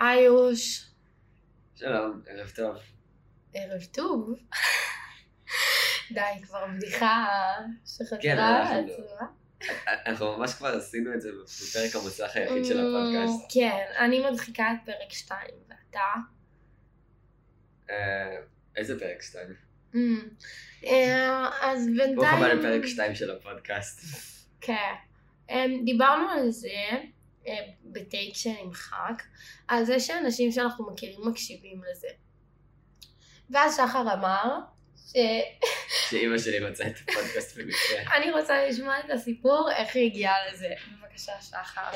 איוש, שלום, ערב טוב. ערב טוב. די, כבר בדיחה שחזרה כן, אנחנו- עצמה. אנחנו ממש כבר עשינו את זה בפרק המוצלח היחיד של הפודקאסט. כן, אני מדחיקה את פרק 2, ואתה? אה, איזה פרק 2? אמ, אה, אז בינתיים... ברוך הבא לפרק 2 של הפודקאסט. כן. אמ, דיברנו על זה בטייק שנמחק, על זה שאנשים שאנחנו מכירים מקשיבים לזה. ואז שחר אמר שאני שאימא שלי רוצה את הפודקאסט במקרה. רוצה לשמוע את הסיפור, איך היא הגיעה לזה. בבקשה, שחר.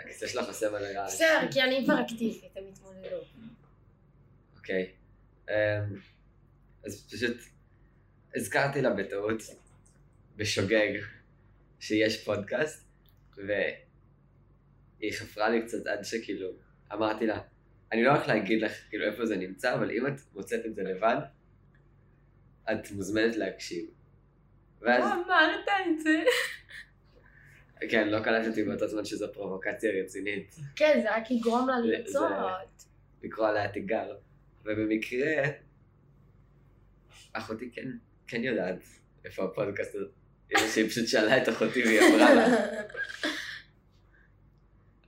הכיסא שלך עושה רעש. בסדר, כי אני היפראקטיבית, הם התמודדו. אוקיי. אמ, אז פשוט הזכרתי לה בטעות, בשוגג, שיש פודקאסט, והיא חפרה לי קצת עד שכאילו, אמרתי לה, אני לא הולך להגיד לך כאילו איפה זה נמצא, אבל אם את מוצאת את זה לבד, את מוזמנת להקשיב. ואז, אמרת את זה? כן, לא קלטתי באותו זמן שזו פרובוקציה רצינית. כן, זה רק יגרום לה לרצות. לקרוא עליה תיגר. ובמקרה, אחותי כן, כן יודעת איפה הפודקאסט הזה. שהיא פשוט שאלה את אחותי והיא אמרה לה.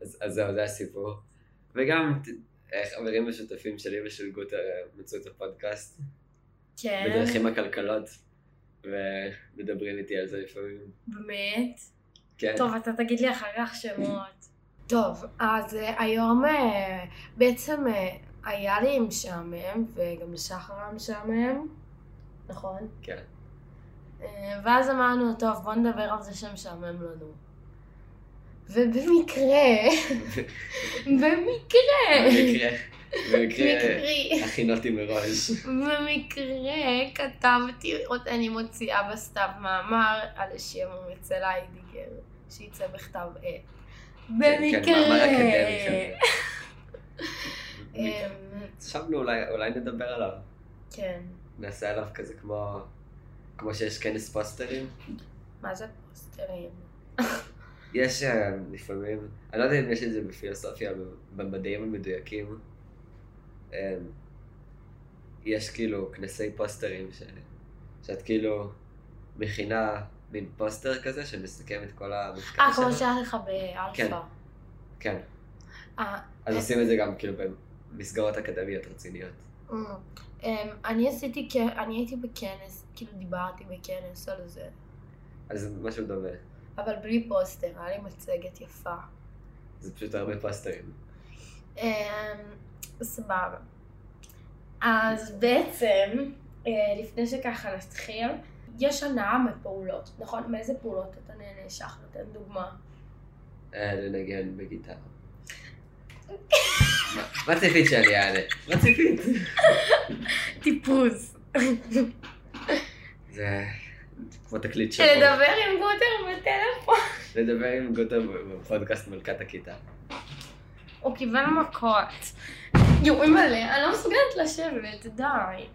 אז, אז זהו, זה הסיפור. וגם אה, חברים משותפים שלי ושל גוטר אה, מצאו את הפודקאסט כן, בדרכים עקלקלות, ומדברים איתי על זה לפעמים. באמת. כן. טוב, אתה תגיד לי אחר כך שמות. טוב, אז אה, היום בעצם היה לי משעמם, וגם לשחר היה משעמם, נכון? כן. אה, ואז אמרנו, טוב, בוא נדבר על זה שמשעמם לנו. ובמקרה, במקרה, במקרה, הכינותי מראש. במקרה כתבתי, אני מוציאה בסתיו מאמר על השם המצל היידיגר, שיצא בכתב עת. כן, במקרה. כזה. אמ, חשבנו אולי, אולי נדבר עליו. כן. נעשה עליו כזה כמו, כמו שיש כנס פוסטרים. מה זה פוסטרים? יש אה, לפעמים, אני לא יודע אם יש את זה בפילוסופיה, במדעים המדויקים. אה, יש כאילו כנסי פוסטרים ש, שאת כאילו מכינה מין פוסטר כזה שמסכם את כל המחקר אה, כמו שלך. שהיה לך כן. באלפא. כן. אה, אז עושים את זה גם כאילו במסגרות אקדמיות רציניות. אני עשיתי, אני הייתי בכנס, כאילו דיברתי בכנס על זה, אז משהו דומה. אבל בלי פוסטר, היה לי מצגת יפה. זה פשוט הרבה פוסטרים. אמ, סבבה. אז בעצם, אה, לפני שככה נתחיל, יש הנאה מפעולות, נכון? מאיזה פעולות אתה נהנה, שחר? תן דוגמה. אה, לנגן בגיטרה. מה- מה ציפית שאני אענה? מה ציפית? טיפוס. זה כמו תקליט שבור. לדבר עם גוטר בטלפון. לדבר עם גוטר בפודקאסט מלכת הכיתה. הוא קיבל מכות. יואי מלא, אני לא מסוגלת לשבת, די.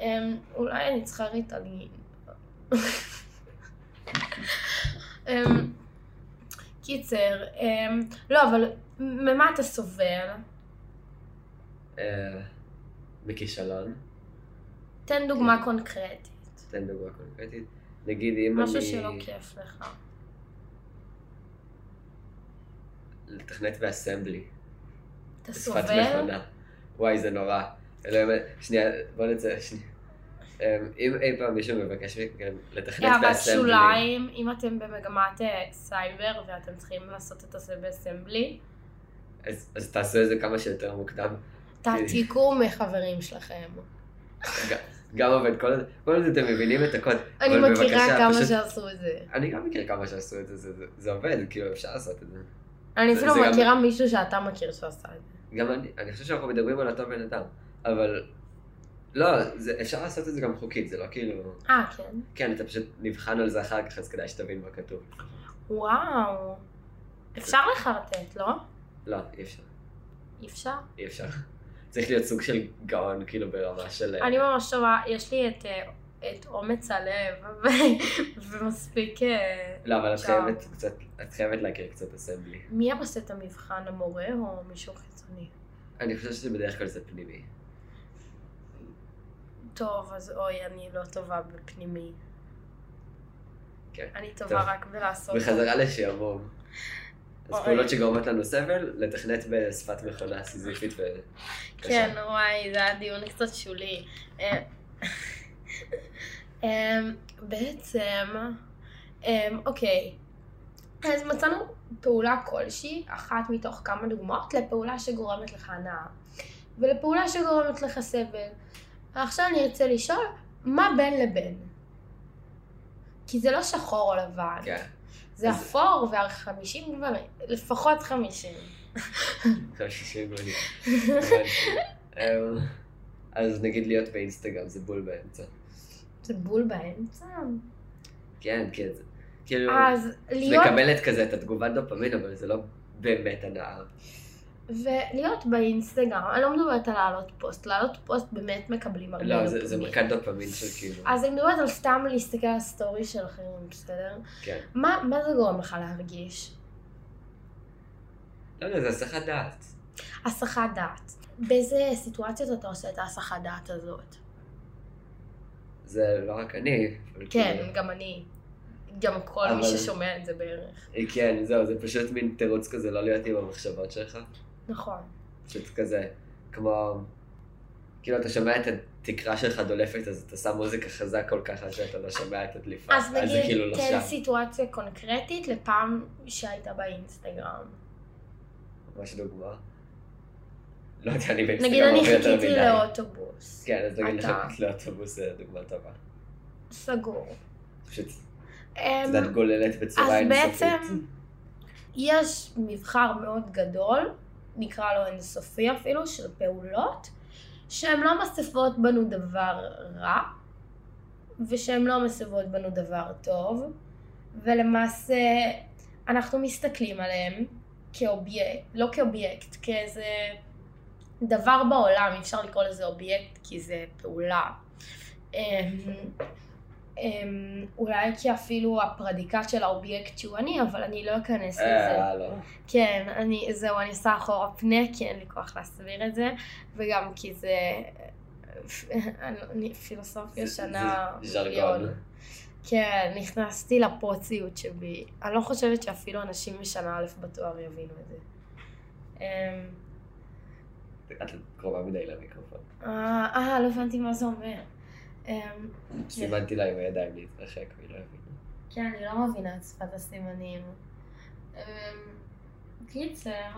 אמ, אולי אני צריכה ריטלין. אמ, קיצר, אמ, לא, אבל ממה אתה סובל? אה, מכישלון. תן דוגמה קונקרטית. תן דוגמה קונקרטית. נגיד אם אני... משהו שלא כיף לך. לתכנת באסמבלי. אתה בשפת סובל? מכונה. וואי, זה נורא. אלוהים, שנייה, בוא נצא, שנייה. אמ, אם אי פעם מישהו מבקש מכם לתכנת הערת באסמבלי, שוליים, אם אתם במגמת אה, סייבר ואתם צריכים לעשות את זה באסמבלי, אז אז תעשו את זה כמה שיותר מוקדם. תעתיקו מחברים שלכם. גם עובד, כל עוד אתם מבינים את הקוד. אני מכירה כמה שעשו את זה. אני גם מכיר כמה שעשו את זה, זה- זה- זה עובד, כאילו אפשר לעשות את זה. אני זה- אפילו זה מכירה מישהו שאתה מכיר שעשה את זה. גם אני, אני חושב שאנחנו מדברים על אותו בן אדם, אבל לא, זה, אפשר לעשות את זה גם חוקית, זה לא כאילו... אה, כן? כן, אתה פשוט נבחן על זה אחר כך, אז כדאי שתבין מה כתוב. וואו. אפשר לחרטט, לא? לא, אי אפשר. אי אפשר? אי אפשר. צריך להיות סוג של גאון, כאילו, ברמה של... אה, אני ממש טובה, יש לי את אה, את אומץ הלב, ומספיק... אה, לא, אבל את. חייבת קצת, את חייבת להכיר קצת אסמבלי. מי עושה את המבחן, המורה או מישהו חיצוני? אני חושב שבדרך כלל זה פנימי. טוב, אז אוי, אני לא טובה בפנימי. כן. אני טוב. טובה רק בלעשות... בחזרה לשעמום. אז אוי. פעולות שגורמות לנו סבל, לתכנת בשפת מכונה סיזיפית ו... כן, וואי, זה היה דיון קצת שולי. אה, אמ, בעצם, אמ, אוקיי, אז מצאנו פעולה כלשהי, אחת מתוך כמה דוגמאות, לפעולה שגורמת לך הנאה, ולפעולה שגורמת לך סבל. עכשיו אני ארצה לשאול, מה בין לבין? כי זה לא שחור או לבן, כן. זה אפור והחמישים גברים, לפחות חמישים. אבל, אמ, אז נגיד להיות באינסטגרם זה בול באמצע. זה בול באמצע? כן, כן. כאילו, אז להיות מקבלת כזה את התגובת דופמין, אבל זה לא באמת הנאה. ולהיות באינסטגרם, אני לא מדברת על להעלות פוסט, להעלות פוסט באמת מקבלים הרבה לא, זה זה. מכת דופמין של כאילו. אז אני מדברת על סתם להסתכל על ה story של אחרים, בסדר? כן. מה, מה זה גורם לך להרגיש? לא יודע, זה הסחת דעת. הסחת דעת. באיזה סיטואציות אתה עושה את ההסחת דעת הזאת? זה לא רק אני. אבל כן, כאילו- גם אני. גם כל מי אבל- ששומע את זה בערך. כן, זהו, זה פשוט מין תירוץ כזה לא להיות עם המחשבות שלך. נכון. פשוט כזה, כמו... כאילו, אתה שומע את התקרה שלך דולפת, אז אתה שם מוזיקה חזק כל כך עד שאתה לא שומע את הדליפה. אז זה כאילו נגיד, לא תן שם. סיטואציה קונקרטית לפעם שהיית באינסטגרם. ממש דוגמה. לא יודע, אני באינסטגרם נגיד אני חיכיתי. לאוטובוס. כן, אז נגיד אתה- לחכות לאוטובוס זה דוגמה טובה. סגור. פשוט, אמ, את יודעת, גוללת בצורה אז אינסופית. בעצם יש מבחר מאוד גדול, נקרא לו אינסופי אפילו, של פעולות, שהן לא מוסיפות בנו דבר רע, ושהן לא מוסיפות בנו דבר טוב, ולמעשה אנחנו מסתכלים עליהן כאובייקט, לא כאובייקט, כאיזה דבר בעולם, אי אפשר לקרוא לזה אובייקט כי זה פעולה. אמ, אולי כי אפילו הפרדיקט של האובייקט שהוא אני, אבל אני לא אכנס לזה. אה, לא. כן, אני, זהו, אני עושה אחורה פנה, כי אין לי כוח להסביר את זה, וגם כי זה... אני- פילוסופיה שנה ז'רגון. מיליון. כן, נכנסתי לפרוציות שבי. אני לא חושבת שאפילו אנשים משנה א' בתואר יבינו את זה. אמ, את קרובה מדי למיקרופון. אה, אה, לא הבנתי מה זה אומר. אמ, סימנתי לה עם הידיים להתרחק, והיא לא הבינה. כן, אני לא מבינה את שפת הסימנים. אמ, קיצר,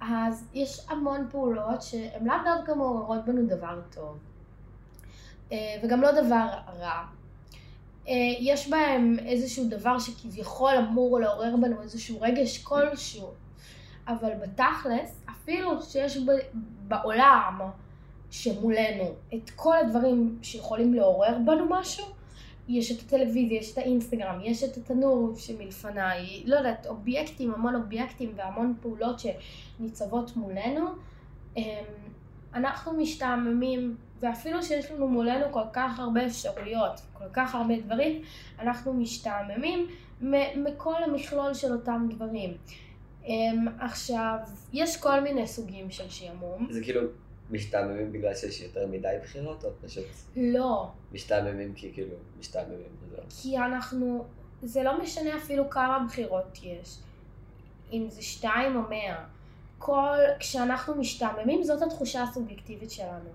אז יש המון פעולות שהן לאו דווקא מעוררות בנו דבר טוב. אה, וגם לא דבר רע. אה, יש בהם איזשהו דבר שכביכול אמור לעורר בנו איזשהו רגש כלשהו. אבל בתכלס, אפילו שיש בעולם שמולנו את כל הדברים שיכולים לעורר בנו משהו, יש את הטלוויזיה, יש את האינסטגרם, יש את התנור שמלפניי, לא יודעת, אובייקטים, המון אובייקטים והמון פעולות שניצבות מולנו. אמ, אנחנו משתעממים, ואפילו שיש לנו מולנו כל כך הרבה אפשרויות, כל כך הרבה דברים, אנחנו משתעממים מכל המכלול של אותם דברים. אמ, עכשיו, יש כל מיני סוגים של שעמום. זה כאילו משתעממים בגלל שיש יותר מדי בחירות, או פשוט לא, משתעממים כי כאילו משתעממים וזהו. כי אנחנו, זה לא משנה אפילו כמה בחירות יש, אם זה שתיים או מאה. כל, כשאנחנו משתעממים זאת התחושה הסובייקטיבית שלנו.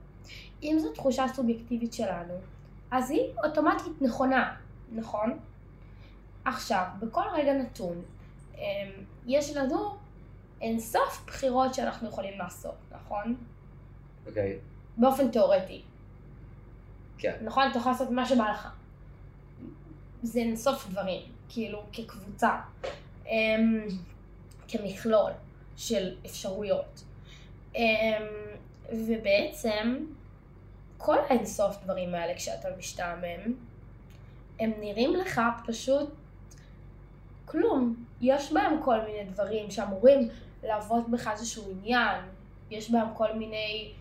אם זו תחושה סובייקטיבית שלנו, אז היא אוטומטית נכונה, נכון? עכשיו, בכל רגע נתון, אמ, יש לנו אינסוף בחירות שאנחנו יכולים לעשות, נכון? אוקיי, באופן תיאורטי. כן. נכון? אתה יכול לעשות מה שבא לך. זה אינסוף דברים, כאילו כקבוצה, אמ, כמכלול של אפשרויות. אמ, ובעצם כל האינסוף דברים האלה כשאתה משתעמם, הם נראים לך פשוט כלום. יש בהם כל מיני דברים שאמורים להוות בך איזשהו עניין, יש בהם כל מיני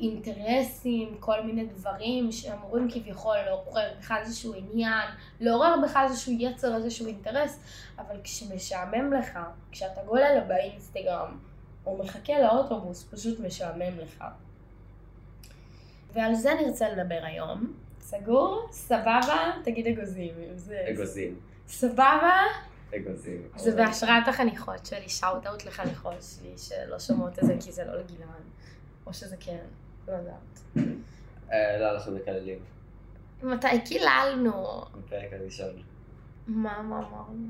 אינטרסים, כל מיני דברים שאמורים כביכול לעורר בך איזשהו עניין, לעורר בך איזשהו יצר, איזשהו אינטרס, אבל כשמשעמם לך, כשאתה גולל באינסטגרם, או מחכה לאוטובוס, פשוט משעמם לך. ועל זה נרצה לדבר היום. סגור? סבבה? תגיד אגוזים. אגוזים. סבבה? אגוזים. זה בהשראת החניכות שלי, שאוט אאוט לחניכות שלי, שלא שומעות את זה כי זה לא לגילן. או שזה כן, לא יודעת. אה, לא, אנחנו מקללים. מתי קיללנו? בפרק הראשון. מה, מה אמרנו?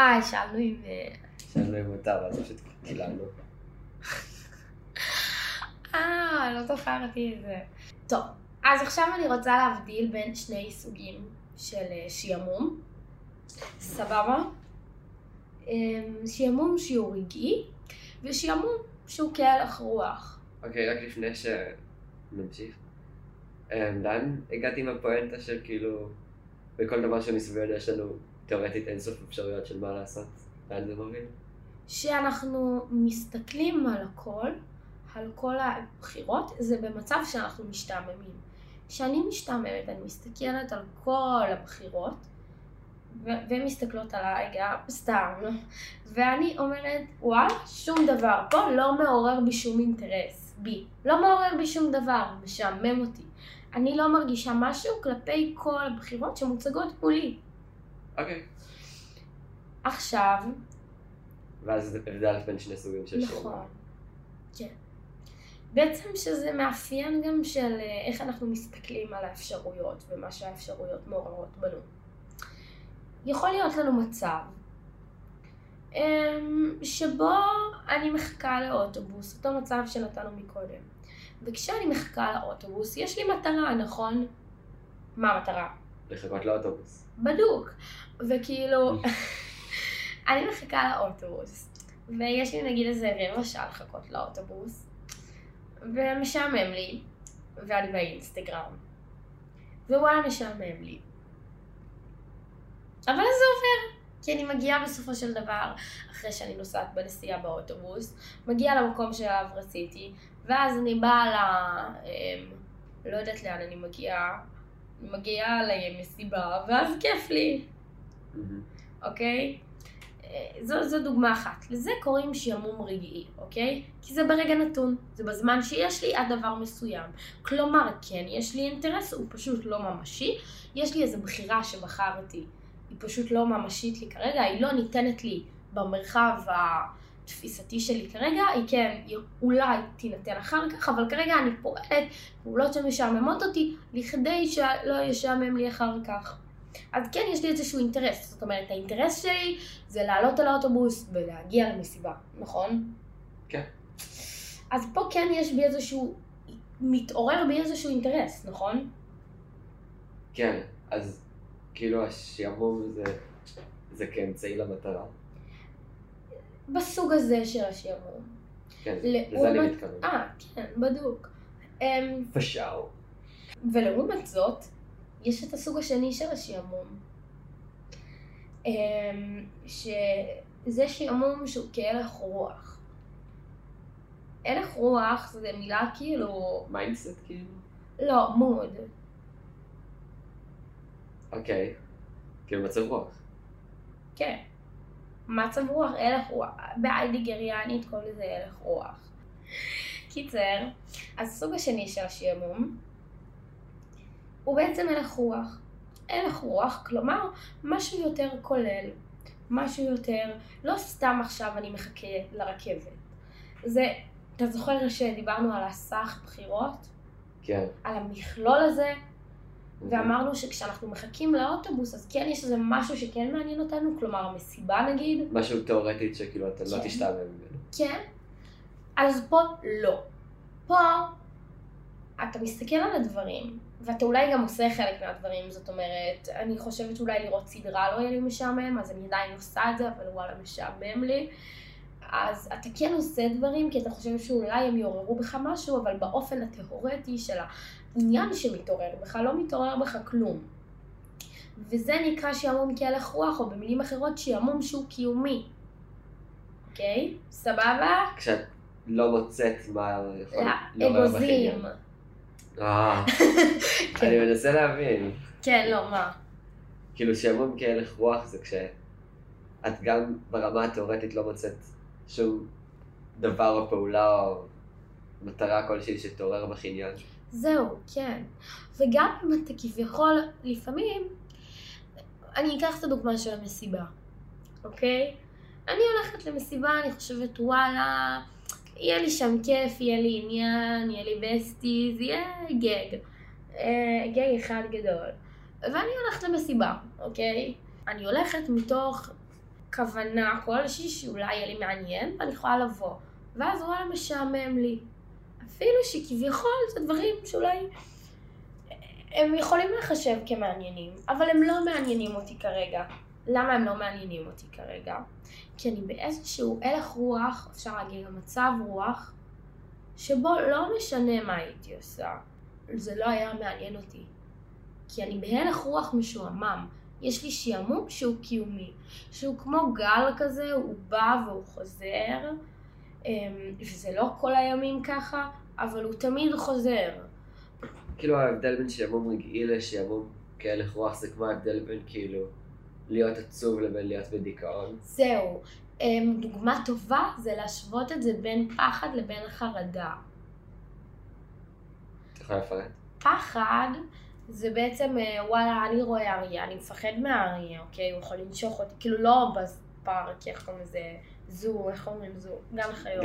אה, שאלנו אם... אה, שאלנו אם מותר, אז פשוט קיללנו. אה, לא זכרתי את זה. טוב, אז עכשיו אני רוצה להבדיל בין שני סוגים של אה, שעמום. סבבה? אמ, שעמום שהוא רגעי, ושעמום שהוא כהלך רוח. אוקיי, רק לפני שנמשיך. אה, לאן הגעתי עם הפואנטה של כאילו, בכל דבר שמסביבנו יש לנו תאורטית אינסוף אפשרויות של מה לעשות? לאן זה מוביל? שאנחנו מסתכלים על הכל, על כל הבחירות, זה במצב שאנחנו משתעממים. כשאני משתעממת, אני מסתכלת על כל הבחירות, ו- והן מסתכלות עליי גם, סתם, ואני אומרת, וואלה, שום דבר פה לא מעורר בי שום אינטרס, בי. לא מעורר בי שום דבר, משעמם אותי. אני לא מרגישה משהו כלפי כל הבחירות שמוצגות מולי. אוקיי. עכשיו, ואז זה הבדל בין שני סוגים של. נכון, כן. בעצם שזה מאפיין גם של אה, איך אנחנו מסתכלים על האפשרויות ומה שהאפשרויות מעוררות בנו. יכול להיות לנו מצב שבו אני מחכה לאוטובוס, אותו מצב שנתנו מקודם. וכשאני מחכה לאוטובוס, יש לי מטרה, נכון? מה המטרה? לחכות לאוטובוס. בדוק. וכאילו, אני מחכה לאוטובוס, ויש לי נגיד איזה רבע שעה לחכות לאוטובוס, ומשעמם לי, ואני באינסטגרם, ווואלה משעמם לי. אבל זה עובר, כי אני מגיעה בסופו של דבר, אחרי שאני נוסעת בנסיעה באוטובוס, מגיעה למקום שאליו רציתי, ואז אני באה ל... אמ, לא יודעת לאן אני מגיעה, מגיעה למסיבה, ואז כיף לי. אוקיי? אה, זו, זו דוגמה אחת. לזה קוראים שעמום רגעי, אוקיי? כי זה ברגע נתון, זה בזמן שיש לי עד דבר מסוים. כלומר, כן, יש לי אינטרס, הוא פשוט לא ממשי. יש לי איזו בחירה שבחרתי, היא פשוט לא ממשית לי כרגע, היא לא ניתנת לי במרחב התפיסתי שלי כרגע, היא כן, היא אולי תינתן אחר כך, אבל כרגע אני פועלת פעולות שמשעממות אותי, לכדי שלא ישעמם לי אחר כך. אז כן, יש לי איזשהו אינטרס. זאת אומרת, האינטרס שלי זה לעלות על האוטובוס ולהגיע למסיבה, נכון? כן. אז פה כן יש בי איזשהו, מתעורר בי איזשהו אינטרס, נכון? כן, אז כאילו השעמום זה, זה כאמצעי למטרה. בסוג הזה של השעמום. כן, לזה אני מתכוון. אה, כן, בדוק. אמ, פשאו. ולעומת זאת, יש את הסוג השני של השעמום. אמ, שזה שעמום שהוא כהלך רוח. הלך רוח זה מילה כאילו, mindset כאילו? לא, mood. אוקיי. כאילו מצב רוח. כן. מצב רוח, הלך רוח. בהיידגריאנית קוראים לזה הלך רוח. קיצר, הסוג השני של השעמום הוא בעצם הלך רוח. הלך רוח, כלומר, משהו יותר כולל, משהו יותר, לא סתם עכשיו אני מחכה לרכבת. זה, אתה זוכר שדיברנו על הסך בחירות? כן. על המכלול הזה, ואמרנו שכשאנחנו מחכים לאוטובוס, אז כן יש איזה משהו שכן מעניין אותנו, כלומר המסיבה נגיד, משהו תיאורטית שכאילו אתה לא כן. תשתעמם ממנו. כן, אז פה לא. פה אתה מסתכל על הדברים, ואתה אולי גם עושה חלק מהדברים, זאת אומרת, אני חושבת שאולי לראות סדרה לא יהיה לי משעמם, אז אני עדיין עושה את זה, אבל וואלה משעמם לי. אז אתה כן עושה דברים, כי אתה חושב שאולי הם יעוררו בך משהו, אבל באופן התיאורטי של העניין שמתעורר בך, לא מתעורר בך כלום. וזה נקרא שעמום כהלך רוח, או במילים אחרות שעמום שהוא קיומי. אוקיי? סבבה? כשאת לא מוצאת מה יכול לעורר. בחניון. אה, כן. אני מנסה להבין. כן, לא, מה? כאילו שעמום כהלך רוח זה כשאת גם ברמה התיאורטית לא מוצאת שום דבר או פעולה או מטרה כלשהי שתעורר בך עניין. זהו, כן. וגם אם אתה כביכול, לפעמים, אני אקח את הדוגמה של המסיבה, אוקיי? אני הולכת למסיבה, אני חושבת, וואלה, יהיה לי שם כיף, יהיה לי עניין, יהיה לי בסטיז, יהיה גג. אה, גג אחד גדול. ואני הולכת למסיבה, אוקיי? אני הולכת מתוך כוונה כלשהי שאולי יהיה לי מעניין, ואני יכולה לבוא. ואז וואלה משעמם לי. אפילו שכביכול זה דברים שאולי הם יכולים לחשב כמעניינים, אבל הם לא מעניינים אותי כרגע. למה הם לא מעניינים אותי כרגע? כי אני באיזשהו הלך רוח, אפשר להגיד מצב רוח, שבו לא משנה מה הייתי עושה, זה לא היה מעניין אותי. כי אני בהלך רוח משועמם. יש לי שעמום שהוא קיומי, שהוא כמו גל כזה, הוא בא והוא חוזר, וזה לא כל הימים ככה, אבל הוא תמיד חוזר. כאילו ההבדל בין שעמום רגעי לשעמום כהלך רוח זה כמו ההבדל בין כאילו להיות עצוב לבין להיות בדיכאון. זהו. אמ, דוגמה טובה זה להשוות את זה בין פחד לבין חרדה. את יכולה לפרט? פחד זה בעצם, אה, וואלה, אני רואה אריה, אני מפחד מהאריה, אוקיי? הוא יכול לנשוך אותי, כאילו לא בפארק, איך קוראים לזה, זו, איך אומרים זו? גן חיות.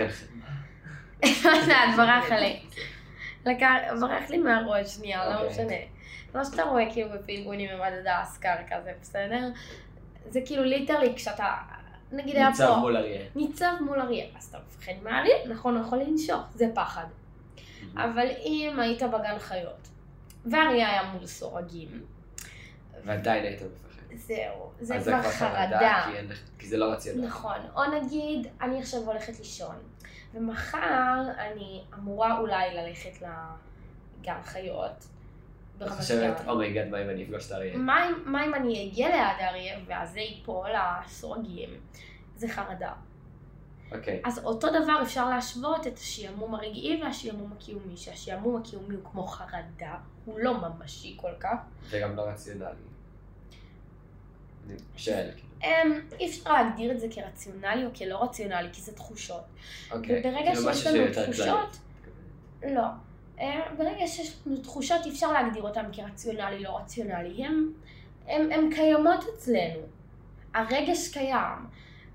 לא ברח לי. לקח- ברח לי מהראש שנייה, לא אוקיי. משנה. מה שאתה רואה כאילו בפינגונים עם הדסקר כזה, בסדר? זה כאילו ליטרלי כשאתה, נגיד היה ניצב פה, מול אריה. ניצב מול אריה, אז אתה מפחד מהאריה, נכון, הוא יכול לנשוך, זה פחד. אבל אם היית בגן חיות, ואריה היה מול סורגים, ועדיין היית מפחד. זהו, זה אז כבר חרדה. כי אין כי זה לא רציונלי. נכון, או נגיד, אני עכשיו הולכת לישון, ומחר אני אמורה אולי ללכת לגן חיות. את חושבת, גן. אומייגד, מה אם אני אפגוש את האריה? מה אם- מה אם אני אגיע ליד האריה ואז זה ייפול הסורגים? זה חרדה. אוקיי. אז אותו דבר אפשר להשוות את השעמום הרגעי והשעמום הקיומי, שהשעמום הקיומי הוא כמו חרדה, הוא לא ממשי כל כך. וגם לא רציונלי. שואל, כאילו. אמ, אי אפשר להגדיר את זה כרציונלי או כלא רציונלי, כי זה תחושות. אוקיי. וברגע כאילו שיש לנו. תחושות, לא. אה, ברגע שיש לנו תחושות, אי אפשר להגדיר אותן כרציונלי, לא רציונלי. הם, הם, הם קיימות אצלנו. הרגש קיים.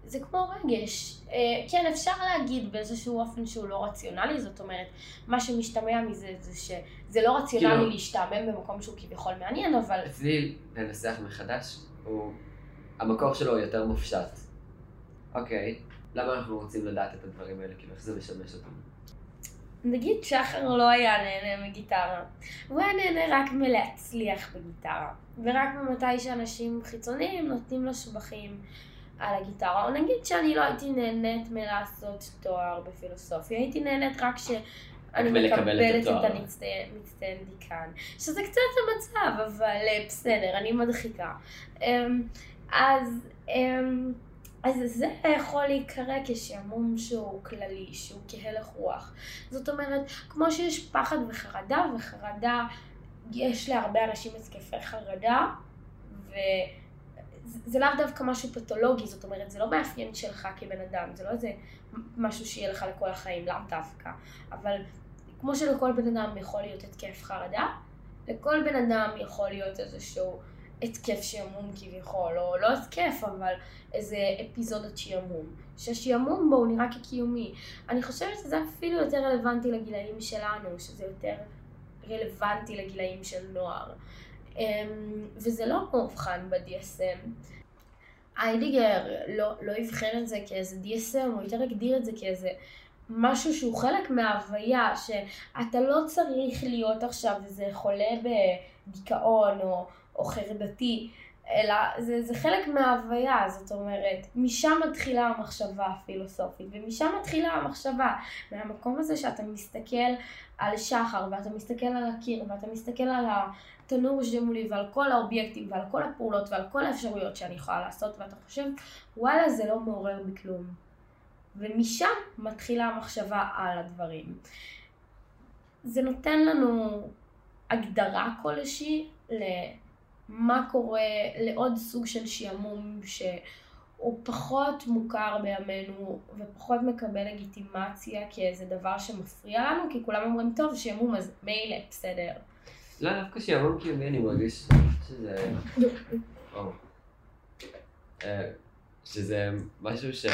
זה כמו רגש. אה, כן, אפשר להגיד באיזשהו אופן שהוא לא רציונלי, זאת אומרת, מה שמשתמע מזה זה שזה לא רציונלי כאילו- להשתעמם במקום שהוא כביכול מעניין, אבל אצלי לנסח מחדש, הוא... המקור שלו יותר מופשט. אוקיי, למה אנחנו רוצים לדעת את הדברים האלה? כאילו, איך זה משמש אותנו? נגיד שחר לא היה נהנה מגיטרה, הוא היה נהנה רק מלהצליח בגיטרה, ורק ממתי שאנשים חיצוניים נותנים לו שבחים על הגיטרה, או נגיד שאני לא הייתי נהנית מלעשות תואר בפילוסופיה, הייתי נהנית רק את מקבלת את. המצטיין דיקן, שזה קצת המצב, אבל אה, בסדר, אני מדחיקה. אמ, אז, אמ, אז זה יכול להיקרא כשעמום שהוא כללי, שהוא כהלך רוח. זאת אומרת, כמו שיש פחד וחרדה, וחרדה, יש להרבה אנשים התקפי חרדה, וזה לאו דווקא משהו פתולוגי, זאת אומרת, זה לא מאפיין שלך כבן אדם, זה לא איזה משהו שיהיה לך לכל החיים, לאו דווקא. אבל כמו שלכל בן אדם יכול להיות התקף חרדה, לכל בן אדם יכול להיות איזשהו התקף שעמום כביכול, או לא התקף, אבל איזה אפיזודת שעמום. שהשעמום בו הוא נראה כקיומי. אני חושבת שזה אפילו יותר רלוונטי לגילאים שלנו, שזה יותר רלוונטי לגילאים של נוער. אמ, וזה לא מאובחן ב-DSM. איידיגר לא, לא אבחן את זה כאיזה DSM, הוא יותר הגדיר את זה כאיזה משהו שהוא חלק מההוויה, שאתה לא צריך להיות עכשיו איזה חולה בדיכאון או, או חרדתי, אלא זה, זה חלק מההוויה, זאת אומרת, משם מתחילה המחשבה הפילוסופית, ומשם מתחילה המחשבה, מהמקום הזה שאתה מסתכל על שחר, ואתה מסתכל על הקיר, ואתה מסתכל על התנור שמולי, ועל כל האובייקטים, ועל כל הפעולות, ועל כל האפשרויות שאני יכולה לעשות, ואתה חושב, וואלה, זה לא מעורר בי כלום. ומשם מתחילה המחשבה על הדברים. זה נותן לנו הגדרה כלשהי למה קורה, לעוד סוג של שעמום שהוא פחות מוכר בימינו ופחות מקבל לגיטימציה כאיזה דבר שמפריע לנו, כי כולם אומרים, טוב, שעמום אז מילא, בסדר. לא, דווקא שעמום קיומי אני מרגיש שזה... או. אה, שזה משהו ש...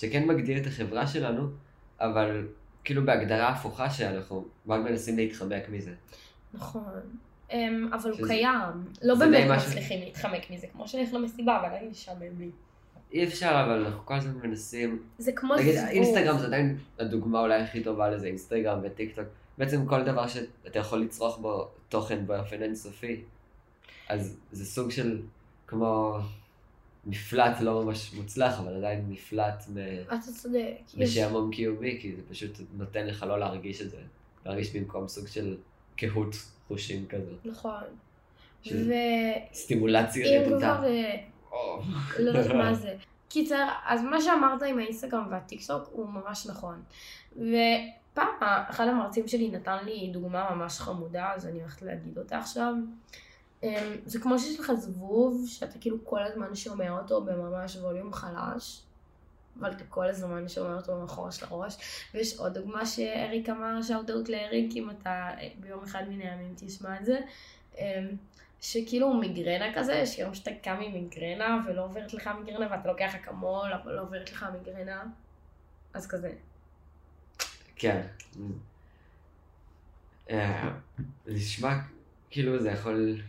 שכן מגדיר את החברה שלנו, אבל כאילו בהגדרה הפוכה שאנחנו מאוד מנסים להתחמק מזה. נכון. אמ, אבל הוא קיים. לא באמת מצליחים להתחמק מזה, כמו שאני הולך למסיבה, אבל עדיין משעמם לי. אי אפשר, אבל אנחנו כל הזמן מנסים... זה כמו נגיד, זבוב. אינסטגרם זה עדיין הדוגמה אולי הכי טובה לזה, אינסטגרם וטיק טוק. בעצם כל דבר שאתה יכול לצרוך בו תוכן באופן אינסופי, אז זה סוג של כמו מפלט לא ממש מוצלח, אבל עדיין מפלט מ... אתה צודק. משעמום קיומי, כי זה פשוט נותן לך לא להרגיש את זה. להרגיש במקום סוג של קהות חושים כזאת. נכון. ואם סטימולציה רדודה. כבר... אה. לא יודעת מה זה. קיצר, אז מה שאמרת עם האינסטגרם והטיקטוק הוא ממש נכון. ופעם, אחד המרצים שלי נתן לי דוגמה ממש חמודה, אז אני הולכת להגיד אותה עכשיו. אמ, זה כמו שיש לך זבוב, שאתה כאילו כל הזמן שומע אותו בממש ווליום חלש, אבל אתה כל הזמן שומע אותו מאחורה של הראש. ויש עוד דוגמה שאריק אמר, שאוטות לאריק, אם אתה אה, ביום אחד מן הימים תשמע את זה. אמ, שכאילו מיגרנה כזה, יש יום שאתה קם עם מיגרנה ולא עוברת לך מיגרנה ואתה לוקח אקמול אבל לא עוברת לך מיגרנה, אז כזה. כן. אה, זה נשמע כאילו זה יכול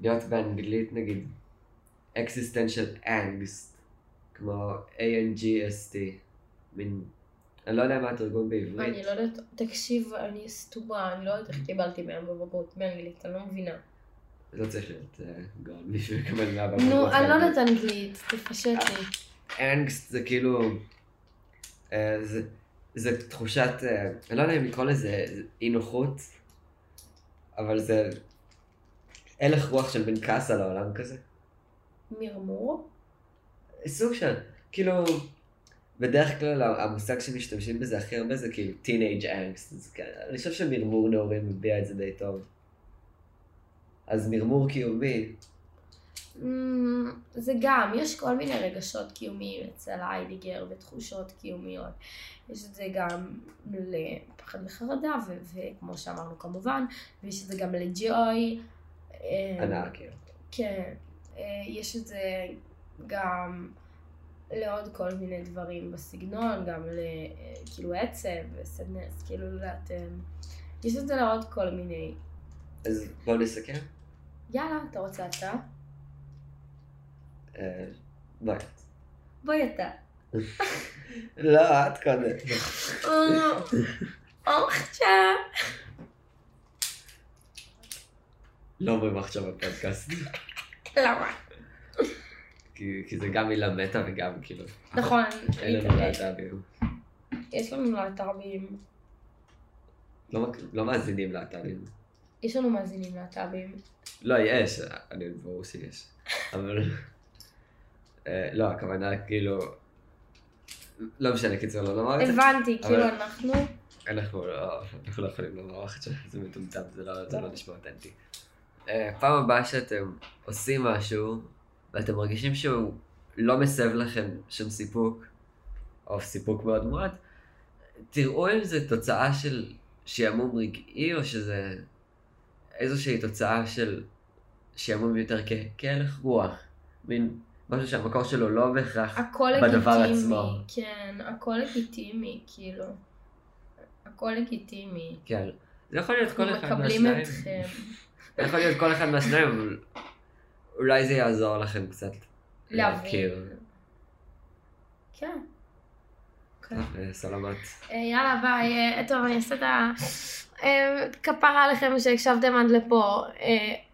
להיות באנגלית נגיד existential angst, כמו A-N-G-S-T, מין, אני לא יודע מה התרגום בעברית. אני לא יודעת, תקשיב, אני סתומה, אני לא יודעת איך קיבלתי מאה בבגרות באנגלית, אני לא מבינה. לא צריך להיות אה, גאון בשביל לקבל מאה נו, אני לא. יודעת אנגלית, תפשט לי. אנגסט זה כאילו, אה, זה, זה תחושת, אה, אני לא יודע אם לקרוא לזה אי נוחות, אבל זה הלך רוח של מין כעס על העולם כזה. מרמור? סוג של, כאילו, בדרך כלל המושג שמשתמשים בזה הכי הרבה זה כאילו teenage angst, כן, אני חושב שמרמור נעורים מביע את זה די טוב. אז מרמור קיומי, אמ, זה גם, יש כל מיני רגשות קיומיים אצל היידיגר ותחושות קיומיות. יש את זה גם לפחד וחרדה, וכמו שאמרנו כמובן, ויש את זה גם לג'וי. אמ, הנאה כאילו. כן, אה, יש את זה גם לעוד כל מיני דברים בסגנון, גם לכאילו עצב וסדנס, כאילו לא יודעת, אה, יש את זה לעוד כל מיני. אז בואו נסכם. יאללה, אתה רוצה אתה? אה, ביי. בואי אתה. לא, את קודם. או עכשיו. לא אומרים עכשיו בפודקאסט, למה? כי זה גם מילה מתה וגם כאילו, נכון, אין לנו להט"בים. יש לנו להט"בים, לא לא מאזינים להט"בים. יש לנו מאזינים להט"בים. לא, יש, אני ברור שיש. אבל... אה, לא, הכוונה כאילו... לא משנה, קיצור, לא נאמר את זה. הבנתי, כאילו אנחנו, אנחנו לא, אנחנו לא יכולים לומר עכשיו, זה מטומטם, זה לא, זה לא נשמע אותנטי. אה, פעם הבאה שאתם עושים משהו, ואתם מרגישים שהוא לא מסב לכם שום סיפוק, או סיפוק מאוד מועט, תראו אם זה תוצאה של שעמום רגעי, או שזה איזושהי תוצאה של שעמום יותר כ- כהלך רוח. מין משהו שהמקור שלו לא בהכרח בדבר לגיטימי. עצמו. כן, הכל לגיטימי, כאילו. הכל לגיטימי. כן. זה יכול להיות כל אנחנו אחד מקבלים מהשניים. אתכם. יכול להיות כל אחד מהשניים, אבל אולי זה יעזור לכם קצת להכיר. כן. כן. אה, סלמת. אה, יאללה ביי, אה, טוב אני אעשה את ה... כפרה עליכם שהקשבתם עד לפה,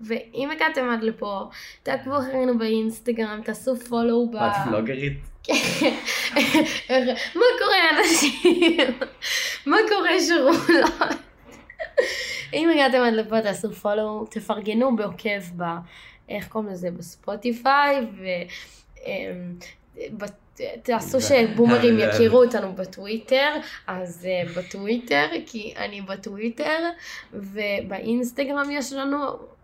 ואם הגעתם עד לפה, תעקבו אחרינו באינסטגרם, תעשו פולו ב... את פלוגרית? מה קורה אנשים? מה קורה שרולות? אם הגעתם עד לפה תעשו follow, תפרגנו בעוקב ב... איך קוראים לזה? בספוטיפיי, תעשו שבומרים יכירו אותנו בטוויטר, אז אה, בטוויטר, כי אני בטוויטר, ובאינסטגרם יש לנו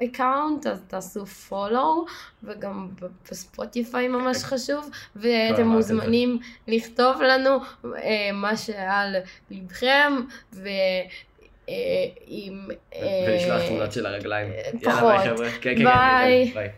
account, אז תעשו follow, וגם בספוטיפיי ממש חשוב, ואתם מוזמנים לכתוב לנו אה, מה שעל לבכם, ו... עם... ולשלוח תמונות של הרגליים. פחות. יאללה ביי חבר'ה. כן, כן, כן, ביי. ביי.